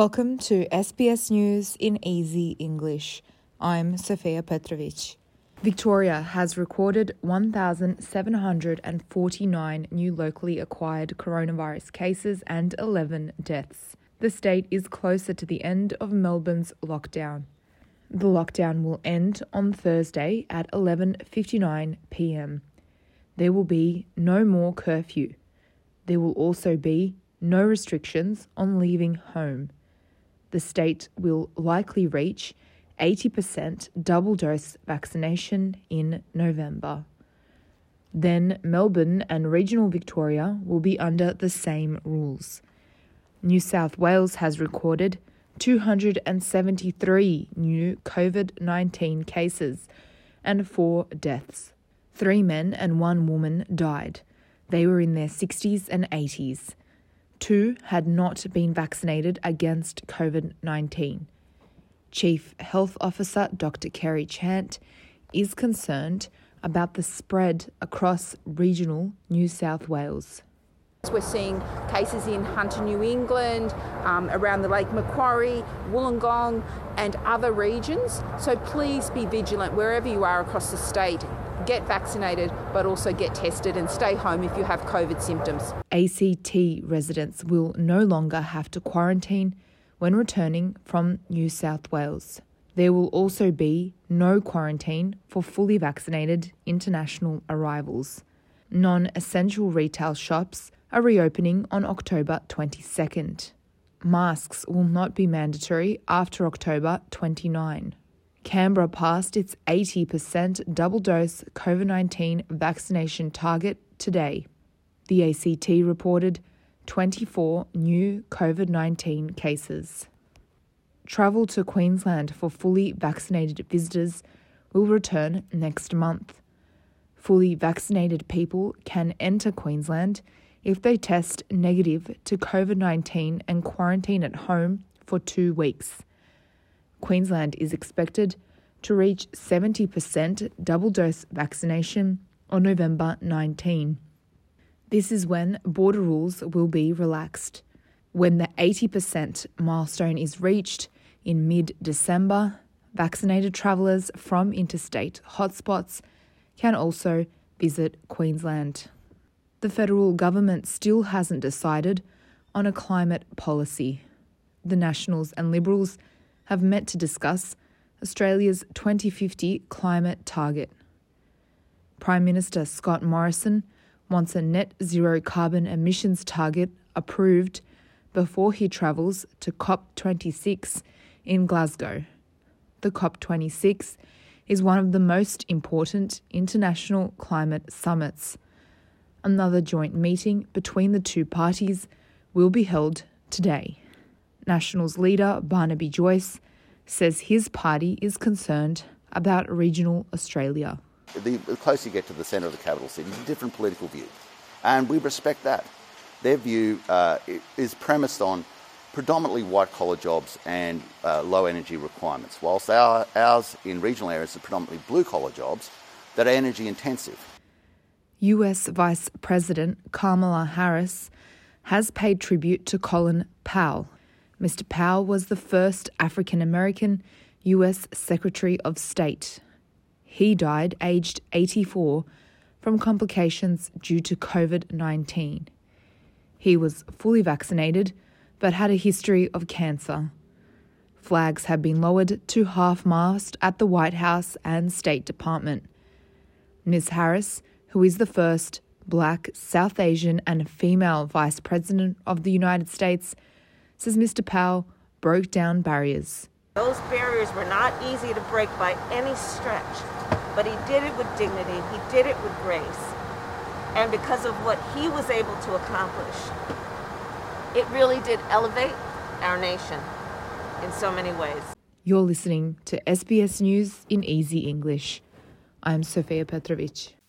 Welcome to SBS News in Easy English. I'm Sofia Petrovic. Victoria has recorded 1,749 new locally acquired coronavirus cases and 11 deaths. The state is closer to the end of Melbourne's lockdown. The lockdown will end on Thursday at 11:59 p.m. There will be no more curfew. There will also be no restrictions on leaving home the state will likely reach 80% double dose vaccination in November. Then Melbourne and regional Victoria will be under the same rules. New South Wales has recorded 273 new COVID 19 cases and four deaths. Three men and one woman died. They were in their 60s and 80s. Two had not been vaccinated against COVID 19. Chief Health Officer Dr. Kerry Chant is concerned about the spread across regional New South Wales. We're seeing cases in Hunter, New England, um, around the Lake Macquarie, Wollongong, and other regions. So please be vigilant wherever you are across the state get vaccinated, but also get tested and stay home if you have COVID symptoms. ACT residents will no longer have to quarantine when returning from New South Wales. There will also be no quarantine for fully vaccinated international arrivals. Non essential retail shops are reopening on October 22nd. Masks will not be mandatory after October 29. Canberra passed its 80% double dose COVID 19 vaccination target today. The ACT reported 24 new COVID 19 cases. Travel to Queensland for fully vaccinated visitors will return next month. Fully vaccinated people can enter Queensland if they test negative to COVID 19 and quarantine at home for two weeks. Queensland is expected to reach 70% double dose vaccination on November 19. This is when border rules will be relaxed. When the 80% milestone is reached in mid December, vaccinated travellers from interstate hotspots can also visit Queensland. The federal government still hasn't decided on a climate policy. The Nationals and Liberals have met to discuss Australia's 2050 climate target. Prime Minister Scott Morrison wants a net zero carbon emissions target approved before he travels to COP26 in Glasgow. The COP26 is one of the most important international climate summits. Another joint meeting between the two parties will be held today. Nationals leader Barnaby Joyce says his party is concerned about regional Australia. The, closer you get to the centre of the capital city, a different political view, and we respect that. Their view uh, is premised on predominantly white collar jobs and uh, low energy requirements, whilst our, ours in regional areas are predominantly blue collar jobs that are energy intensive. US Vice President Kamala Harris has paid tribute to Colin Powell, Mr. Powell was the first African American US Secretary of State. He died aged 84 from complications due to COVID 19. He was fully vaccinated but had a history of cancer. Flags have been lowered to half mast at the White House and State Department. Ms. Harris, who is the first black, South Asian, and female Vice President of the United States, says Mr. Powell broke down barriers. Those barriers were not easy to break by any stretch, but he did it with dignity, he did it with grace. And because of what he was able to accomplish, it really did elevate our nation in so many ways. You're listening to SBS News in Easy English. I'm Sofia Petrovic.